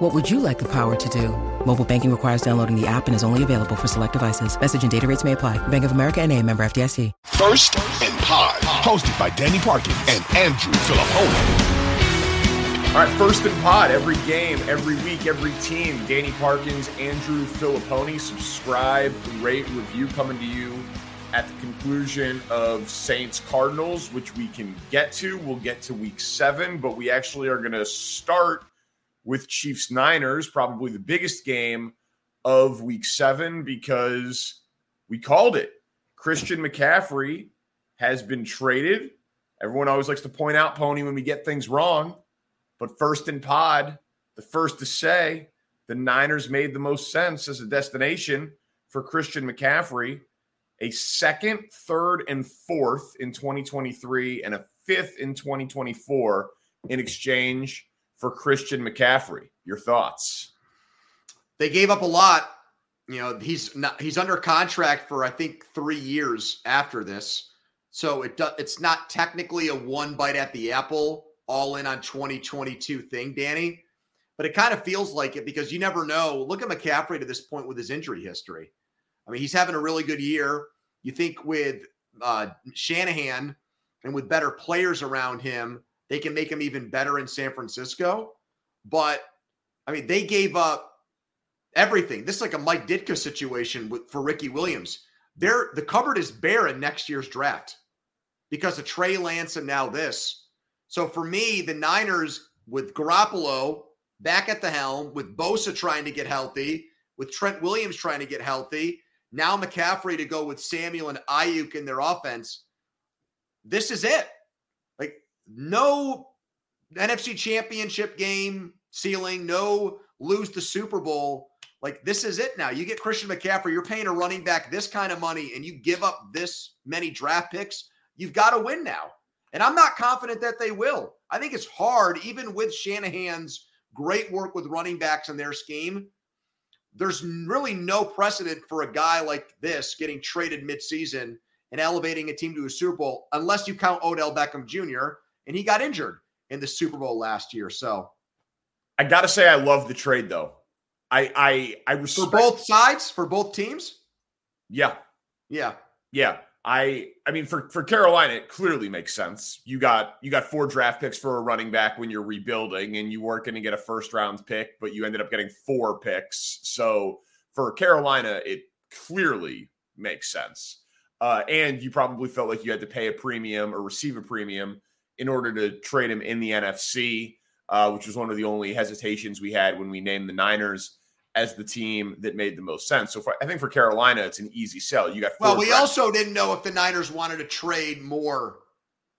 What would you like the power to do? Mobile banking requires downloading the app and is only available for select devices. Message and data rates may apply. Bank of America and a member FDIC. First and Pod, hosted by Danny Parkin and Andrew Fillipponi. All right, first and pod, every game, every week, every team. Danny Parkins, Andrew Fillipponi. Subscribe, rate, review coming to you at the conclusion of Saints Cardinals, which we can get to. We'll get to week seven, but we actually are going to start with Chiefs Niners, probably the biggest game of week seven because we called it. Christian McCaffrey has been traded. Everyone always likes to point out, Pony, when we get things wrong. But first in pod, the first to say the Niners made the most sense as a destination for Christian McCaffrey. A second, third, and fourth in 2023, and a fifth in 2024 in exchange for Christian McCaffrey. Your thoughts? They gave up a lot. You know, he's not he's under contract for I think 3 years after this. So it do, it's not technically a one bite at the apple all in on 2022 thing, Danny, but it kind of feels like it because you never know. Look at McCaffrey to this point with his injury history. I mean, he's having a really good year. You think with uh, Shanahan and with better players around him, they can make him even better in San Francisco. But I mean, they gave up everything. This is like a Mike Ditka situation with, for Ricky Williams. There, the cupboard is bare in next year's draft because of Trey Lance and now this. So for me, the Niners with Garoppolo back at the helm, with Bosa trying to get healthy, with Trent Williams trying to get healthy, now McCaffrey to go with Samuel and Aiyuk in their offense. This is it no NFC championship game ceiling, no lose the Super Bowl. Like this is it now. You get Christian McCaffrey, you're paying a running back this kind of money and you give up this many draft picks, you've got to win now. And I'm not confident that they will. I think it's hard, even with Shanahan's great work with running backs in their scheme. There's really no precedent for a guy like this getting traded midseason and elevating a team to a Super Bowl, unless you count Odell Beckham Jr., and he got injured in the Super Bowl last year. So I got to say, I love the trade though. I I I respect- for both sides for both teams. Yeah, yeah, yeah. I I mean for for Carolina, it clearly makes sense. You got you got four draft picks for a running back when you're rebuilding, and you weren't going to get a first round pick, but you ended up getting four picks. So for Carolina, it clearly makes sense. Uh, and you probably felt like you had to pay a premium or receive a premium in order to trade him in the NFC, uh, which was one of the only hesitations we had when we named the Niners as the team that made the most sense. So for, I think for Carolina, it's an easy sell. You got well. We also didn't know if the Niners wanted to trade more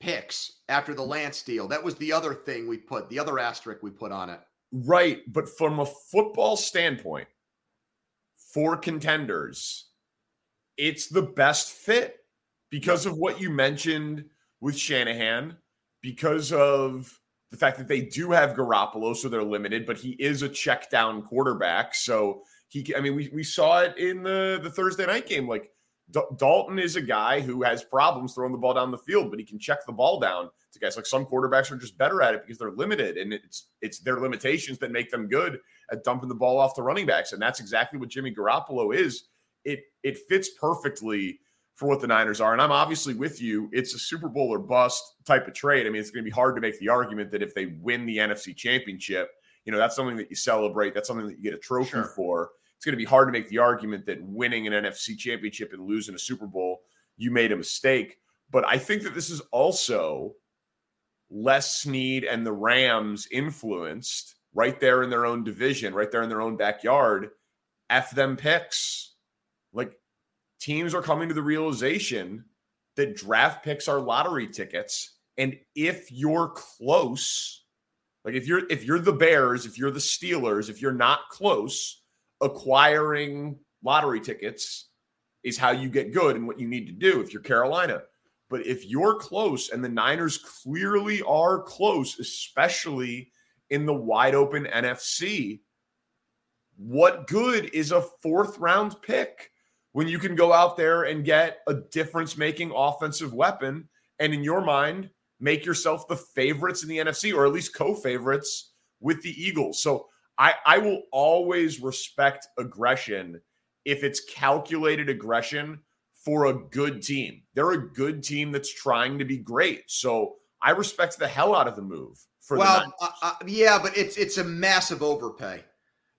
picks after the Lance deal. That was the other thing we put, the other asterisk we put on it. Right, but from a football standpoint, for contenders, it's the best fit because of what you mentioned with Shanahan because of the fact that they do have Garoppolo, so they're limited, but he is a check down quarterback. So he, I mean, we, we saw it in the, the Thursday night game. Like D- Dalton is a guy who has problems throwing the ball down the field, but he can check the ball down to guys like some quarterbacks are just better at it because they're limited and it's, it's their limitations that make them good at dumping the ball off the running backs. And that's exactly what Jimmy Garoppolo is. It, it fits perfectly for what the Niners are. And I'm obviously with you. It's a Super Bowl or bust type of trade. I mean, it's going to be hard to make the argument that if they win the NFC championship, you know, that's something that you celebrate. That's something that you get a trophy sure. for. It's going to be hard to make the argument that winning an NFC championship and losing a Super Bowl, you made a mistake. But I think that this is also Les Snead and the Rams influenced right there in their own division, right there in their own backyard. F them picks. Teams are coming to the realization that draft picks are lottery tickets and if you're close like if you're if you're the bears if you're the steelers if you're not close acquiring lottery tickets is how you get good and what you need to do if you're Carolina. But if you're close, and the Niners clearly are close, especially in the wide open NFC, what good is a fourth round pick when you can go out there and get a difference making offensive weapon and in your mind make yourself the favorites in the NFC or at least co favorites with the Eagles? So I, I will always respect aggression if it's calculated aggression for a good team. They're a good team that's trying to be great. So I respect the hell out of the move for well, uh, uh, yeah, but it's it's a massive overpay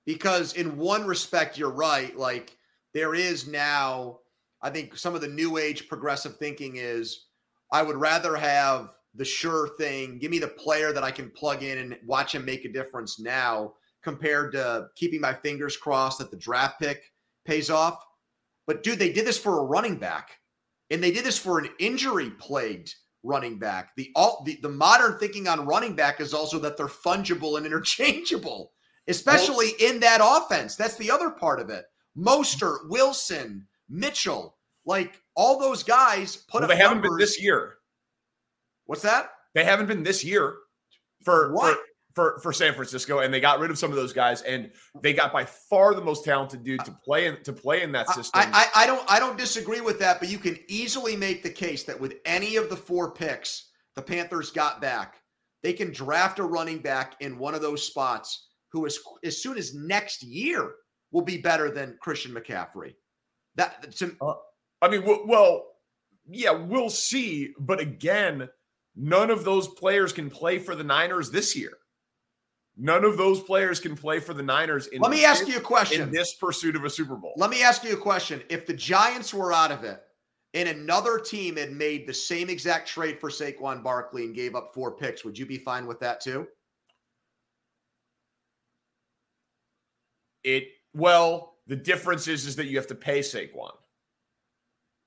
because in one respect you're right. Like there is now, I think some of the new age progressive thinking is I would rather have the sure thing. Give me the player that I can plug in and watch him make a difference now compared to keeping my fingers crossed that the draft pick pays off. But dude, they did this for a running back, and they did this for an injury plagued running back. The all the, the modern thinking on running back is also that they're fungible and interchangeable, especially well, in that offense. That's the other part of it. Mostert, Wilson, Mitchell, like all those guys put well, They haven't been this year. What's that? They haven't been this year for what? For, for for San Francisco, and they got rid of some of those guys, and they got by far the most talented dude to play in to play in that system. I, I, I don't I don't disagree with that, but you can easily make the case that with any of the four picks the Panthers got back, they can draft a running back in one of those spots who is as soon as next year will be better than Christian McCaffrey. That to, uh, I mean, well, yeah, we'll see, but again, none of those players can play for the Niners this year. None of those players can play for the Niners. In Let me ask you a question. In this pursuit of a Super Bowl. Let me ask you a question. If the Giants were out of it and another team had made the same exact trade for Saquon Barkley and gave up four picks, would you be fine with that too? It well, the difference is is that you have to pay Saquon.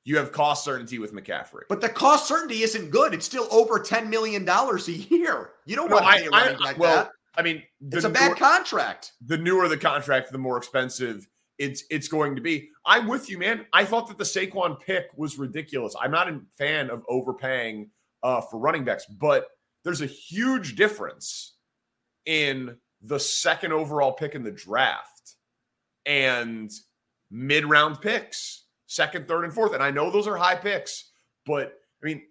You have cost certainty with McCaffrey. But the cost certainty isn't good. It's still over $10 million a year. You don't no, want to pay running I, like well, that. I mean, it's a bad newer, contract. The newer the contract, the more expensive it's it's going to be. I'm with you, man. I thought that the Saquon pick was ridiculous. I'm not a fan of overpaying uh, for running backs, but there's a huge difference in the second overall pick in the draft and mid round picks, second, third, and fourth. And I know those are high picks, but I mean,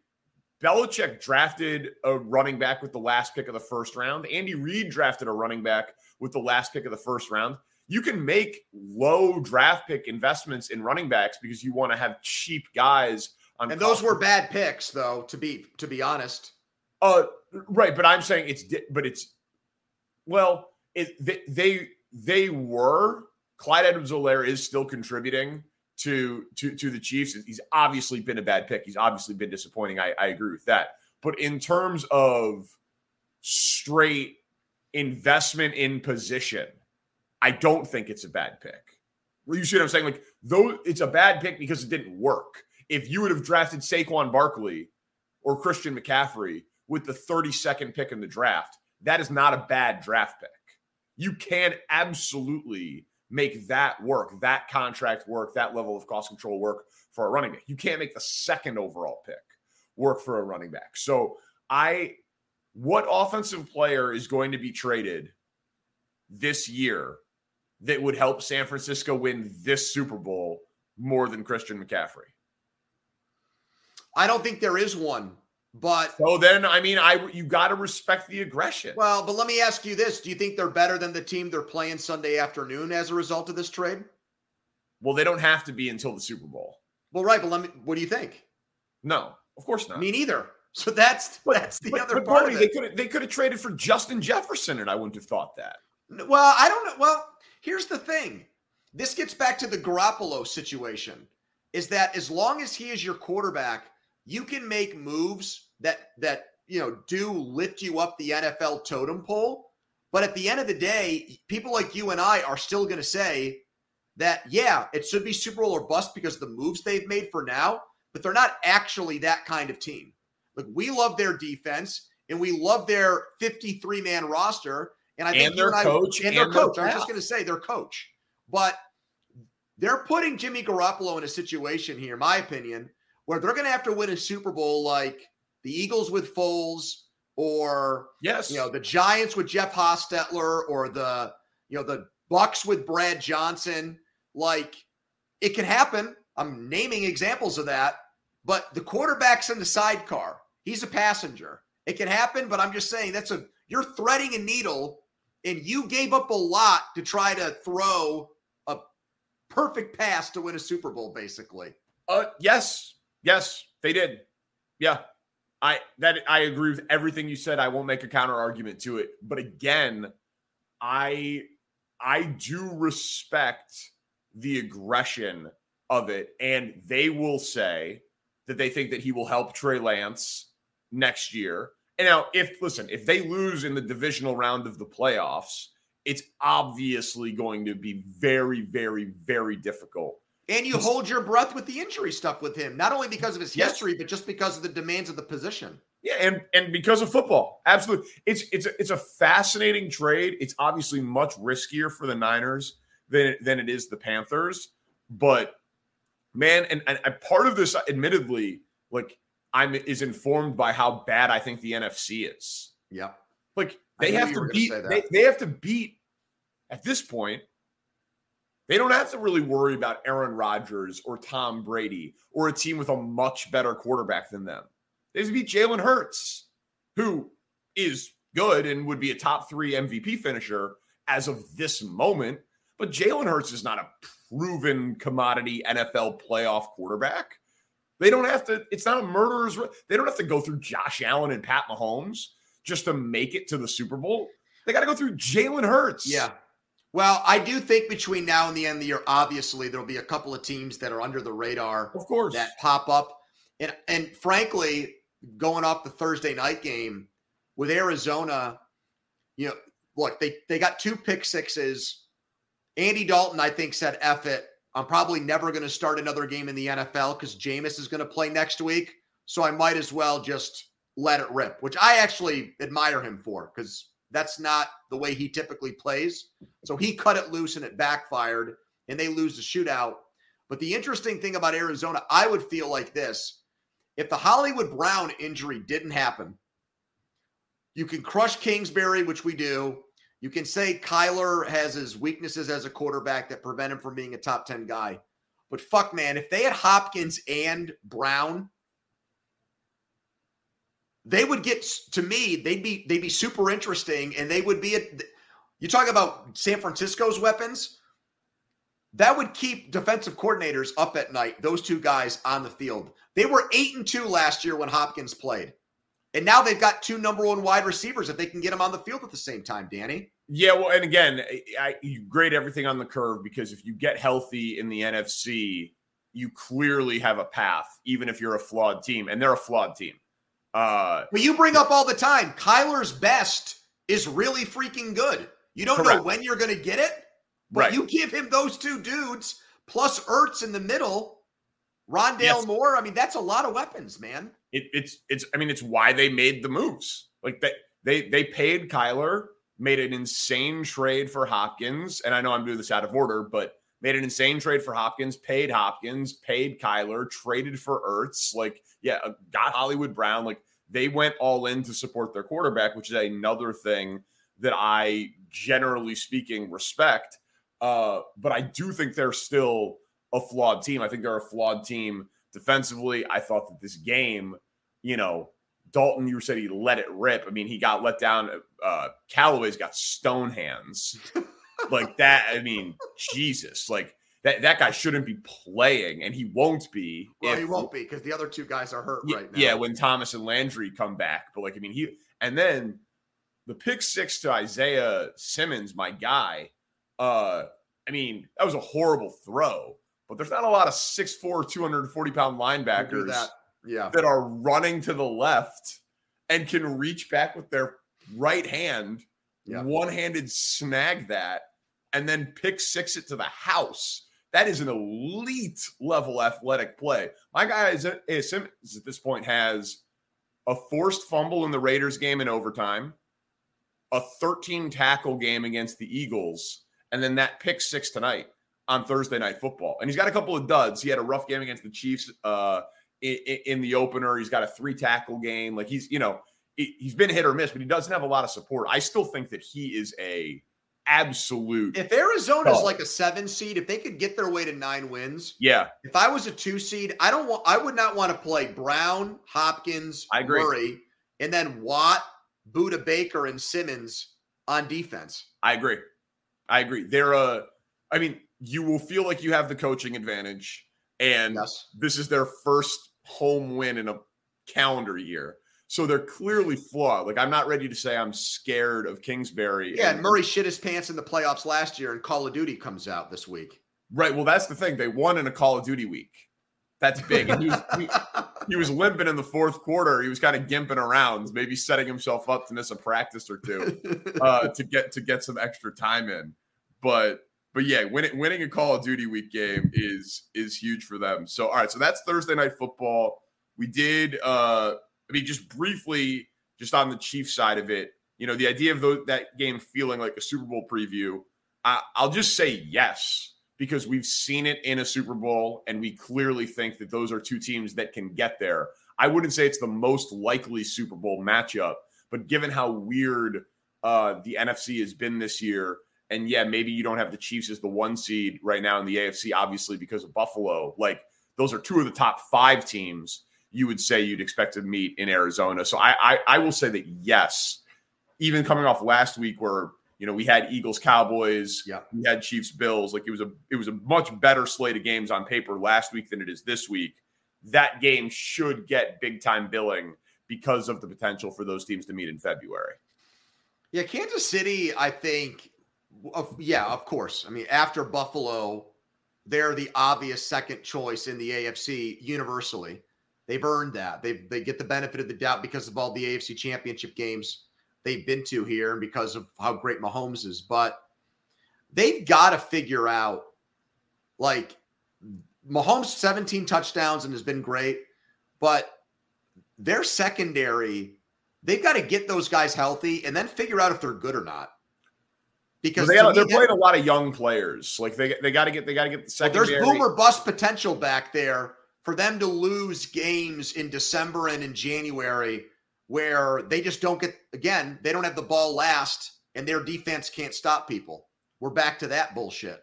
Belichick drafted a running back with the last pick of the first round. Andy Reid drafted a running back with the last pick of the first round. You can make low draft pick investments in running backs because you want to have cheap guys on. And those were bad picks, though. To be to be honest. Uh, right, but I'm saying it's but it's well, it they they, they were Clyde Edwards-Helaire is still contributing to to to the Chiefs. He's obviously been a bad pick. He's obviously been disappointing. I, I agree with that. But in terms of straight investment in position, I don't think it's a bad pick. You see what I'm saying? Like, though it's a bad pick because it didn't work. If you would have drafted Saquon Barkley or Christian McCaffrey with the 32nd pick in the draft, that is not a bad draft pick. You can absolutely make that work, that contract work, that level of cost control work for a running back. You can't make the second overall pick work for a running back. So I what offensive player is going to be traded this year that would help San Francisco win this Super Bowl more than Christian McCaffrey? I don't think there is one. But so then, I mean, I you got to respect the aggression. Well, but let me ask you this: Do you think they're better than the team they're playing Sunday afternoon as a result of this trade? Well, they don't have to be until the Super Bowl. Well, right, but let me. What do you think? No, of course not. Me neither. So that's that's the but, other but part. They could they could have traded for Justin Jefferson, and I wouldn't have thought that. Well, I don't know. Well, here's the thing. This gets back to the Garoppolo situation. Is that as long as he is your quarterback, you can make moves that that you know do lift you up the NFL totem pole. But at the end of the day, people like you and I are still going to say that yeah, it should be Super Bowl or bust because the moves they've made for now, but they're not actually that kind of team. Like we love their defense and we love their 53 man roster. And I think and their and coach I, and, and their coach. I was just going to say their coach, but they're putting Jimmy Garoppolo in a situation here, my opinion, where they're going to have to win a Super Bowl like the Eagles with Foles or yes, you know, the Giants with Jeff Hostetler or the you know the Bucks with Brad Johnson. Like it can happen. I'm naming examples of that, but the quarterback's in the sidecar. He's a passenger. It can happen, but I'm just saying that's a you're threading a needle and you gave up a lot to try to throw a perfect pass to win a Super Bowl, basically. Uh yes. Yes, they did. Yeah. I that I agree with everything you said. I won't make a counter argument to it. But again, I I do respect the aggression of it. And they will say that they think that he will help Trey Lance next year. And now, if listen, if they lose in the divisional round of the playoffs, it's obviously going to be very, very, very difficult. And you hold your breath with the injury stuff with him, not only because of his history, but just because of the demands of the position. Yeah, and and because of football, absolutely. It's it's a, it's a fascinating trade. It's obviously much riskier for the Niners than than it is the Panthers, but man, and, and and part of this, admittedly, like I'm is informed by how bad I think the NFC is. Yeah, Like they have to beat they, they have to beat at this point. They don't have to really worry about Aaron Rodgers or Tom Brady or a team with a much better quarterback than them. They to beat Jalen Hurts, who is good and would be a top three MVP finisher as of this moment. But Jalen Hurts is not a proven commodity NFL playoff quarterback. They don't have to, it's not a murderer's. They don't have to go through Josh Allen and Pat Mahomes just to make it to the Super Bowl. They got to go through Jalen Hurts. Yeah. Well, I do think between now and the end of the year, obviously there'll be a couple of teams that are under the radar Of course. that pop up. And and frankly, going off the Thursday night game with Arizona, you know, look, they they got two pick sixes. Andy Dalton, I think, said F it. I'm probably never going to start another game in the NFL because Jameis is going to play next week. So I might as well just let it rip, which I actually admire him for because that's not the way he typically plays. So he cut it loose and it backfired, and they lose the shootout. But the interesting thing about Arizona, I would feel like this if the Hollywood Brown injury didn't happen, you can crush Kingsbury, which we do. You can say Kyler has his weaknesses as a quarterback that prevent him from being a top 10 guy. But fuck, man, if they had Hopkins and Brown, they would get to me, they'd be they'd be super interesting and they would be a, you talk about San Francisco's weapons, that would keep defensive coordinators up at night, those two guys on the field. They were 8 and 2 last year when Hopkins played. And now they've got two number one wide receivers if they can get them on the field at the same time, Danny. Yeah, well, and again, I, you grade everything on the curve because if you get healthy in the NFC, you clearly have a path, even if you're a flawed team, and they're a flawed team. Uh, But you bring up all the time, Kyler's best is really freaking good. You don't know when you're going to get it, but right. you give him those two dudes plus Ertz in the middle, Rondale Yes. Moore. I mean, that's a lot of weapons, man. it, it's it's I mean it's why they made the moves. Like they they they paid Kyler, made an insane trade for Hopkins, and I know I'm doing this out of order, but made an insane trade for Hopkins, paid Hopkins, paid Kyler, traded for Ertz, like yeah, uh, got Hollywood Brown. Like they went all in to support their quarterback, which is another thing that I generally speaking respect. Uh, but I do think they're still a flawed team. I think they're a flawed team defensively. I thought that this game, you know, Dalton, you said he let it rip. I mean, he got let down. Uh, Callaway's got stone hands like that. I mean, Jesus, like that, that guy shouldn't be playing and he won't be. Well, if- he won't be because the other two guys are hurt yeah, right now. yeah, when Thomas and Landry come back. But like, I mean, he and then the pick six to Isaiah Simmons, my guy. Uh, I mean, that was a horrible throw, but there's not a lot of 6'4, 240 pound linebackers that. Yeah. that are running to the left and can reach back with their right hand, Yeah. one handed snag that, and then pick six it to the house. That is an elite level athletic play. My guy is is Simmons at this point has a forced fumble in the Raiders game in overtime, a 13 tackle game against the Eagles, and then that pick six tonight. on Thursday night football. And he's got a couple of duds. He had a rough game against the Chiefs uh, in, in the opener. He's got a three tackle game. Like he's, you know, he's been hit or miss, but he doesn't have a lot of support. I still think that he is a absolute. If Arizona's like a seven seed, if they could get their way to nine wins, yeah. If I was a two seed, I don't want. I would not want to play Brown, Hopkins, I agree. Murray, and then Watt, Budda Baker, and Simmons on defense. I agree. I agree. They're a. I mean, you will feel like you have the coaching advantage, and yes. this is their first home win in a calendar year. So they're clearly flawed. Like I'm not ready to say I'm scared of Kingsbury. Yeah, and Murray shit his pants in the playoffs last year, and Call of Duty comes out this week. Right. Well, that's the thing. They won in a Call of Duty week. That's big. And he was, he, he was limping in the fourth quarter. He was kind of gimping around, maybe setting himself up to miss a practice or two uh, to get to get some extra time in. But but yeah, winning winning a Call of Duty week game is is huge for them. So all right, so that's Thursday night football. We did uh I mean, just briefly, just on the Chiefs side of it, you know, the idea of the, that game feeling like a Super Bowl preview, I, I'll just say yes, because we've seen it in a Super Bowl and we clearly think that those are two teams that can get there. I wouldn't say it's the most likely Super Bowl matchup, but given how weird uh, the NFC has been this year, and yeah, maybe you don't have the Chiefs as the one seed right now in the AFC, obviously because of Buffalo. Like those are two of the top five teams you would say you'd expect to meet in Arizona. So I, I, I will say that yes, even coming off last week where you know we had Eagles Cowboys, yeah, we had Chiefs Bills, like it was a it was a much better slate of games on paper last week than it is this week. That game should get big time billing because of the potential for those teams to meet in February. Yeah, Kansas City, I think, of, yeah, of course. I mean, after Buffalo, they're the obvious second choice in the AFC universally. They've earned that. They they get the benefit of the doubt because of all the AFC Championship games they've been to here and because of how great Mahomes is. But they've got to figure out like Mahomes 17 touchdowns and has been great, but their secondary, they've got to get those guys healthy and then figure out if they're good or not. Because they, are playing a lot of young players. Like they they got to get they got to get the secondary. Well, there's boomer bust potential back there for them to lose games in December and in January where they just don't get again, they don't have the ball last and their defense can't stop people. We're back to that bullshit.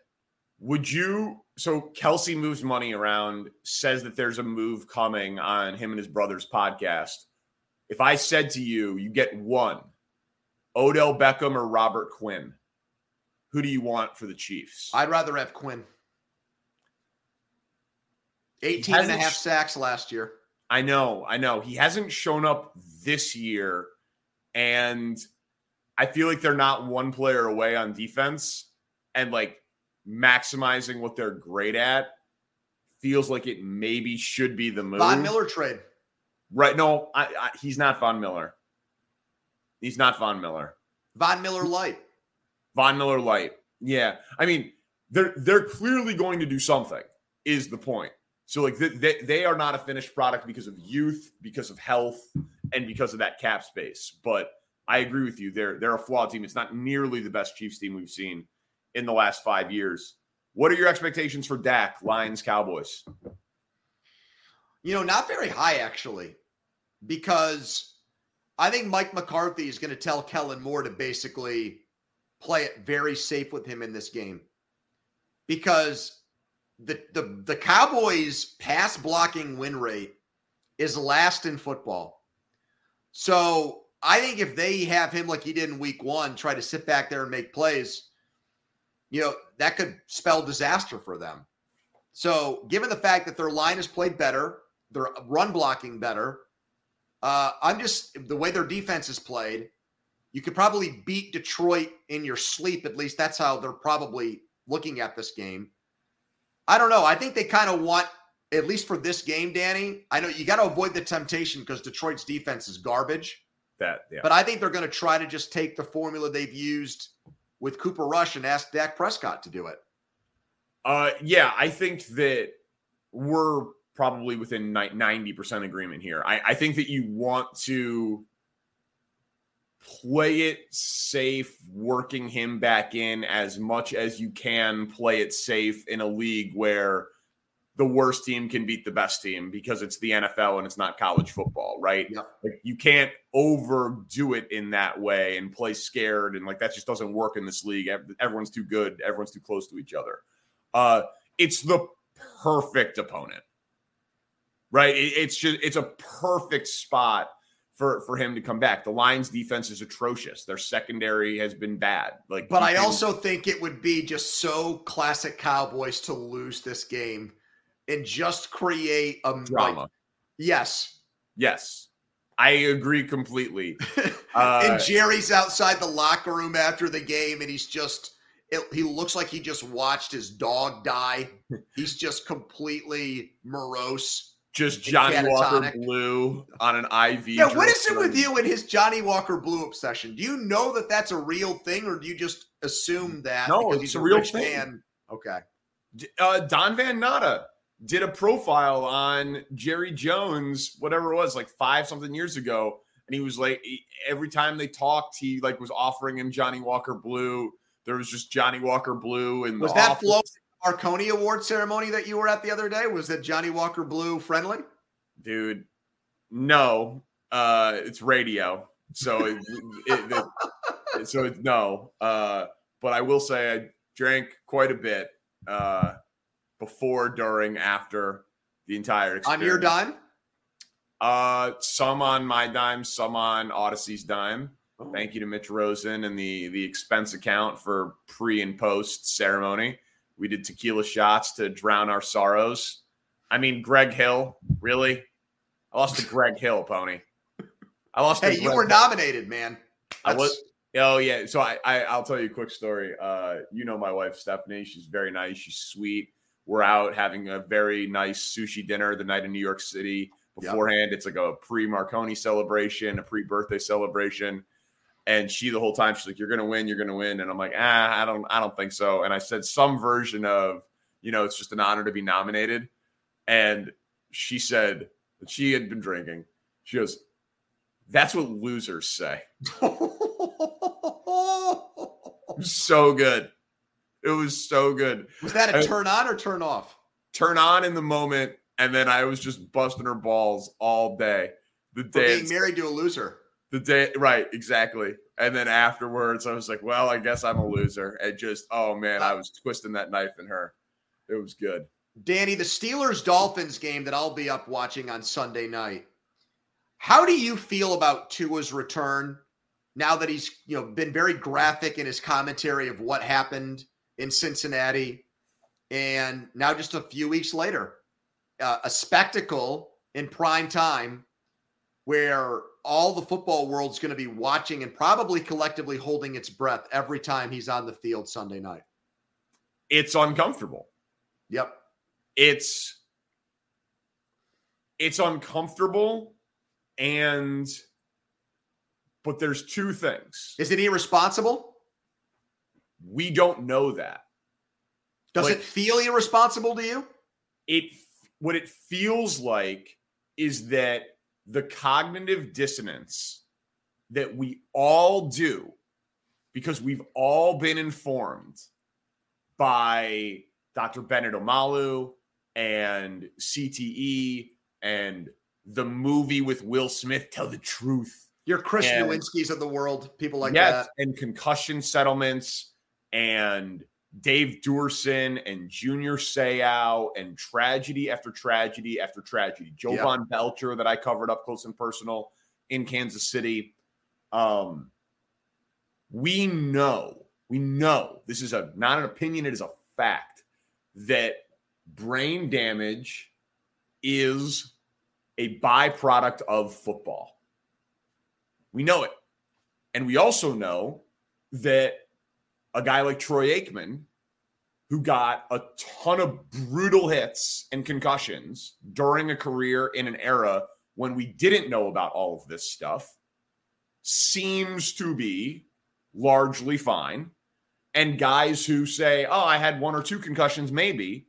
Would you so Kelce moves money around, says that there's a move coming on him and his brother's podcast. If I said to you, you get one, Odell Beckham or Robert Quinn, who do you want for the Chiefs? I'd rather have Quinn. 18 and a half sacks last year. I know, I know. He hasn't shown up this year. And I feel like they're not one player away on defense. And like maximizing what they're great at feels like it maybe should be the move. Von Miller trade. Right. No, I, I, he's not Von Miller. He's not Von Miller. Von Miller light. Von Miller light. Yeah. I mean, they're they're clearly going to do something, is the point. So like they, they are not a finished product because of youth, because of health, and because of that cap space. But I agree with you. They're they're a flawed team. It's not nearly the best Chiefs team we've seen in the last five years. What are your expectations for Dak, Lions, Cowboys? You know, not very high actually, because I think Mike McCarthy is going to tell Kellen Moore to basically play it very safe with him in this game. Because the the the Cowboys pass blocking win rate is last in football. So I think if they have him like he did in week one, try to sit back there and make plays, you know, that could spell disaster for them. So given the fact that their line has played better, their run blocking better, uh, I'm just the way their defense is played, you could probably beat Detroit in your sleep. At least that's how they're probably looking at this game. I don't know. I think they kind of want, at least for this game, Danny. I know you got to avoid the temptation because Detroit's defense is garbage. That, yeah. But I think they're going to try to just take the formula they've used with Cooper Rush and ask Dak Prescott to do it. Uh, yeah, I think that we're probably within 90% agreement here. I, I think that you want to play it safe, working him back in as much as you can play it safe in a league where the worst team can beat the best team because it's the NFL and it's not college football, right? Yep. Like you can't overdo it in that way and play scared and like that just doesn't work in this league. Everyone's too good, everyone's too close to each other. Uh it's the perfect opponent. Right? It, it's just it's a perfect spot for for him to come back. The Lions defense is atrocious. Their secondary has been bad. Like But I also think it would be just so classic Cowboys to lose this game and just create a drama. Like, yes. Yes. I agree completely. Uh, and Jerry's outside the locker room after the game, and he's just, it, he looks like he just watched his dog die. He's just completely morose. Just Johnnie Walker Blue on an IV. Yeah, what is it with you and his Johnnie Walker Blue obsession? Do you know that that's a real thing, or do you just assume that? No, it's a, a real thing. Man? Okay. Uh, Don Van Natta did a profile on Jerry Jones, whatever it was, like five something years ago. And he was like, every time they talked, he like was offering him Johnnie Walker Blue. There was just Johnnie Walker Blue. And was that Flo Marconi Award ceremony that you were at the other day? Was that Johnnie Walker Blue friendly? Dude, no. Uh, it's radio, so it, it, it, so it's no. Uh, but I will say I drank quite a bit. Uh, before, during, after the entire experience. On your dime? Uh, some on my dime, some on Audacy's dime. Oh. Thank you to Mitch Rosen and the the expense account for pre and post ceremony. We did tequila shots to drown our sorrows. I mean, Greg Hill, really? I lost to Greg Hill, Pony. I lost. Hey, you were nominated, man. That's... I was. Oh yeah. So I, I I'll tell you a quick story. Uh, you know my wife Stephanie. She's very nice. She's sweet. We're out having a very nice sushi dinner the night in New York City. Beforehand, yep. it's like a pre Marconi celebration, a pre birthday celebration. And she the whole time she's like, "You're gonna win, you're gonna win," and I'm like, "Ah, I don't, I don't think so." And I said some version of, you know, it's just an honor to be nominated. And she said that she had been drinking. She goes, "That's what losers say." so good. It was so good. Was that a turn on or turn off? Turn on in the moment, and then I was just busting her balls all day. The day being married to a loser. The day, right? Exactly. And then afterwards, I was like, "Well, I guess I'm a loser." And just, oh man, I was twisting that knife in her. It was good. Danny, the Steelers Dolphins game that I'll be up watching on Sunday night. How do you feel about Tua's return now that he's you know been very graphic in his commentary of what happened in Cincinnati. And now, just a few weeks later, uh, a spectacle in prime time where all the football world's going to be watching and probably collectively holding its breath every time he's on the field Sunday night. It's uncomfortable. Yep. It's it's uncomfortable and but there's two things. Is it irresponsible? We don't know that. Does like, it feel irresponsible to you? It what it feels like is that the cognitive dissonance that we all do because we've all been informed by Dr. Bennet Omalu and CTE and the movie with Will Smith, Tell the Truth. Your Chris and, Nowinski's of the world, people like yes, that. And concussion settlements and Dave Duerson and Junior Seau and tragedy after tragedy after tragedy. Jovan yep. Belcher that I covered up close and personal in Kansas City. Um, we know, we know this is a not an opinion, it is a fact that brain damage is a byproduct of football. We know it. And we also know that a guy like Troy Aikman, who got a ton of brutal hits and concussions during a career in an era when we didn't know about all of this stuff, seems to be largely fine. And guys who say, oh, I had one or two concussions, maybe,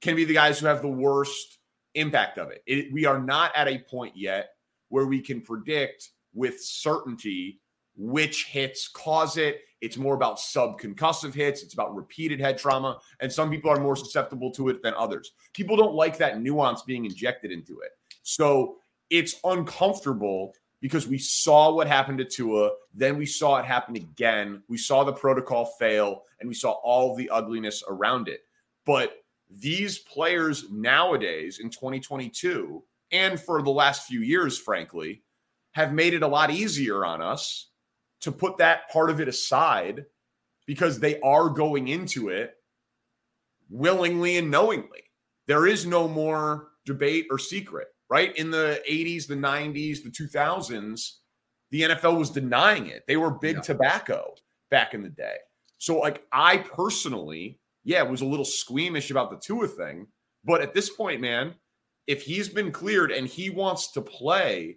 can be the guys who have the worst impact of it. it we are not at a point yet where we can predict with certainty which hits cause it. It's more about subconcussive hits. It's about repeated head trauma. And some people are more susceptible to it than others. People don't like that nuance being injected into it. So it's uncomfortable because we saw what happened to Tua. Then we saw it happen again. We saw the protocol fail and we saw all the ugliness around it. But these players nowadays in 2022 and for the last few years, frankly, have made it a lot easier on us to put that part of it aside because they are going into it willingly and knowingly. There is no more debate or secret, right? In the 80s, the 90s, the 2000s, the NFL was denying it. They were big yeah. tobacco back in the day. So, like, I personally, yeah, was a little squeamish about the Tua thing. But at this point, man, if he's been cleared and he wants to play,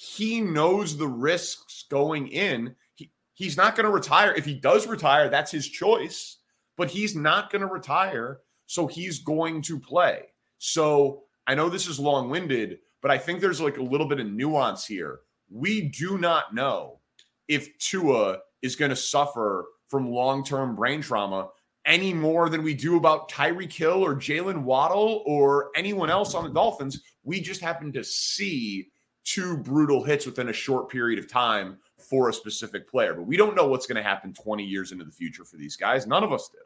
he knows the risks going in. He, he's not going to retire. If he does retire, that's his choice, but he's not going to retire. So he's going to play. So I know this is long winded, but I think there's like a little bit of nuance here. We do not know if Tua is going to suffer from long term brain trauma any more than we do about Tyreek Hill or Jaylen Waddle or anyone else on the Dolphins. We just happen to see two brutal hits within a short period of time for a specific player. But we don't know what's going to happen 20 years into the future for these guys. None of us do.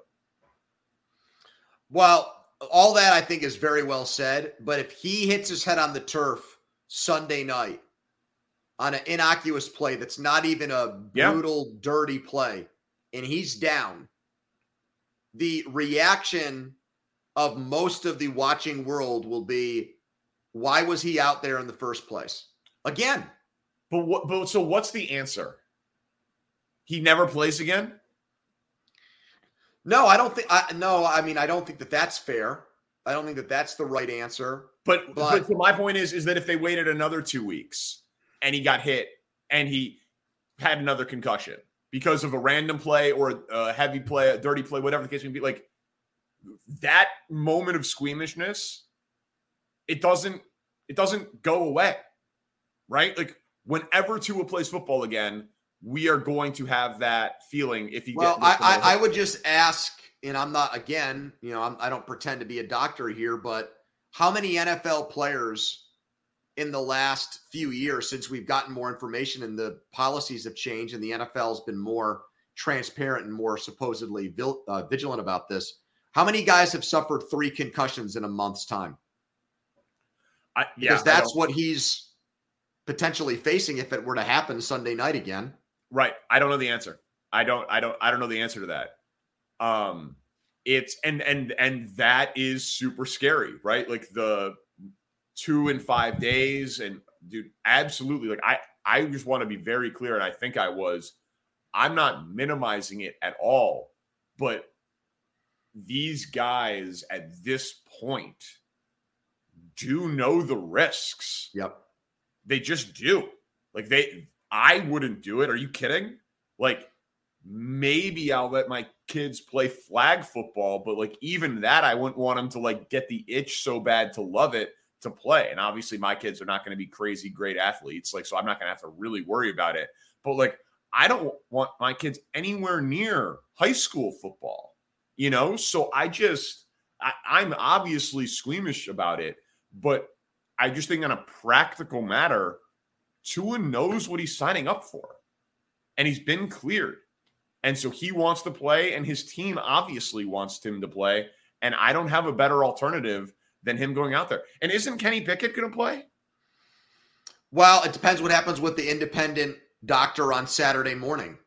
Well, all that I think is very well said. But if he hits his head on the turf Sunday night on an innocuous play that's not even a brutal, yeah. dirty play, and he's down, the reaction of most of the watching world will be why was he out there in the first place? Again. But what but so what's the answer? He never plays again? No, I don't think I no, I mean I don't think that that's fair. I don't think that that's the right answer. But, but, but so my point is is that if they waited another 2 weeks and he got hit and he had another concussion because of a random play or a heavy play, a dirty play, whatever the case may be, like that moment of squeamishness, it doesn't it doesn't go away right? Like whenever Tua plays football again, we are going to have that feeling if he. Well, I, I, I would just ask, and I'm not again, you know, I'm, I do not pretend to be a doctor here, but how many NFL players in the last few years, since we've gotten more information and the policies have changed, and the NFL has been more transparent and more supposedly vil- uh, vigilant about this, how many guys have suffered three concussions in a month's time? I, yeah, because that's what he's potentially facing if it were to happen Sunday night again. Right. I don't know the answer. I don't I don't I don't know the answer to that. Um it's and and and that is super scary, right? Like the 2 and 5 days and dude absolutely like I I just want to be very clear and I think I was I'm not minimizing it at all, but these guys at this point do know the risks. Yep. They just do. Like they I wouldn't do it. Are you kidding? Like maybe I'll let my kids play flag football, but like even that I wouldn't want them to like get the itch so bad to love it to play. And obviously my kids are not going to be crazy great athletes. Like so I'm not going to have to really worry about it. But like I don't want my kids anywhere near high school football. You know? So I just I, I'm obviously squeamish about it, but I just think on a practical matter, Tua knows what he's signing up for, and he's been cleared. And so he wants to play, and his team obviously wants him to play. And I don't have a better alternative than him going out there. And isn't Kenny Pickett going to play? Well, it depends what happens with the independent doctor on Saturday morning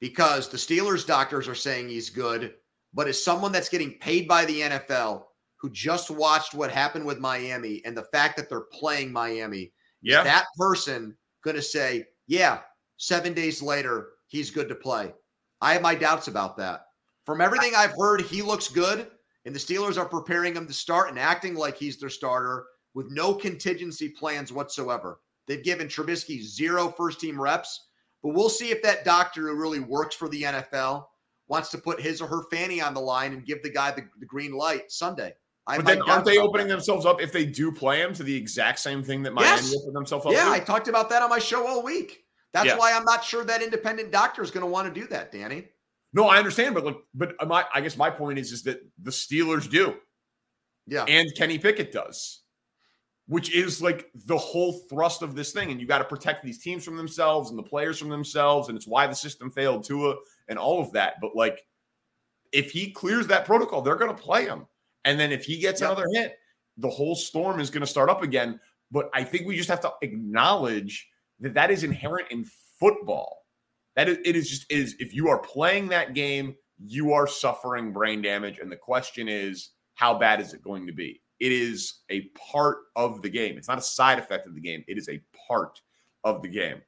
because the Steelers doctors are saying he's good. But as someone that's getting paid by the NFL, who just watched what happened with Miami and the fact that they're playing Miami, yeah. that person going to say, yeah, seven days later, he's good to play? I have my doubts about that. From everything I've heard, he looks good, and the Steelers are preparing him to start and acting like he's their starter with no contingency plans whatsoever. They've given Trubisky zero first team reps, but we'll see if that doctor who really works for the NFL wants to put his or her fanny on the line and give the guy the, the green light Sunday. I but then aren't they opening that. themselves up if they do play him to the exact same thing that Miami yes. opened themselves up? Yeah, to? I talked about that on my show all week. That's Yeah. why I'm not sure that independent doctor is going to want to do that, Danny. No, I understand, but look, but uh, my I guess my point is is that the Steelers do. Yeah. and Kenny Pickett does, which is like the whole thrust of this thing. And you got to protect these teams from themselves and the players from themselves. And it's why the system failed Tua and all of that. But like, if he clears that protocol, they're going to play him. And then if he gets Yep. another hit, the whole storm is going to start up again. But I think we just have to acknowledge that that is inherent in football. That is, it is just it is if you are playing that game, you are suffering brain damage. And the question is, how bad is it going to be? It is a part of the game. It's not a side effect of the game. It is a part of the game.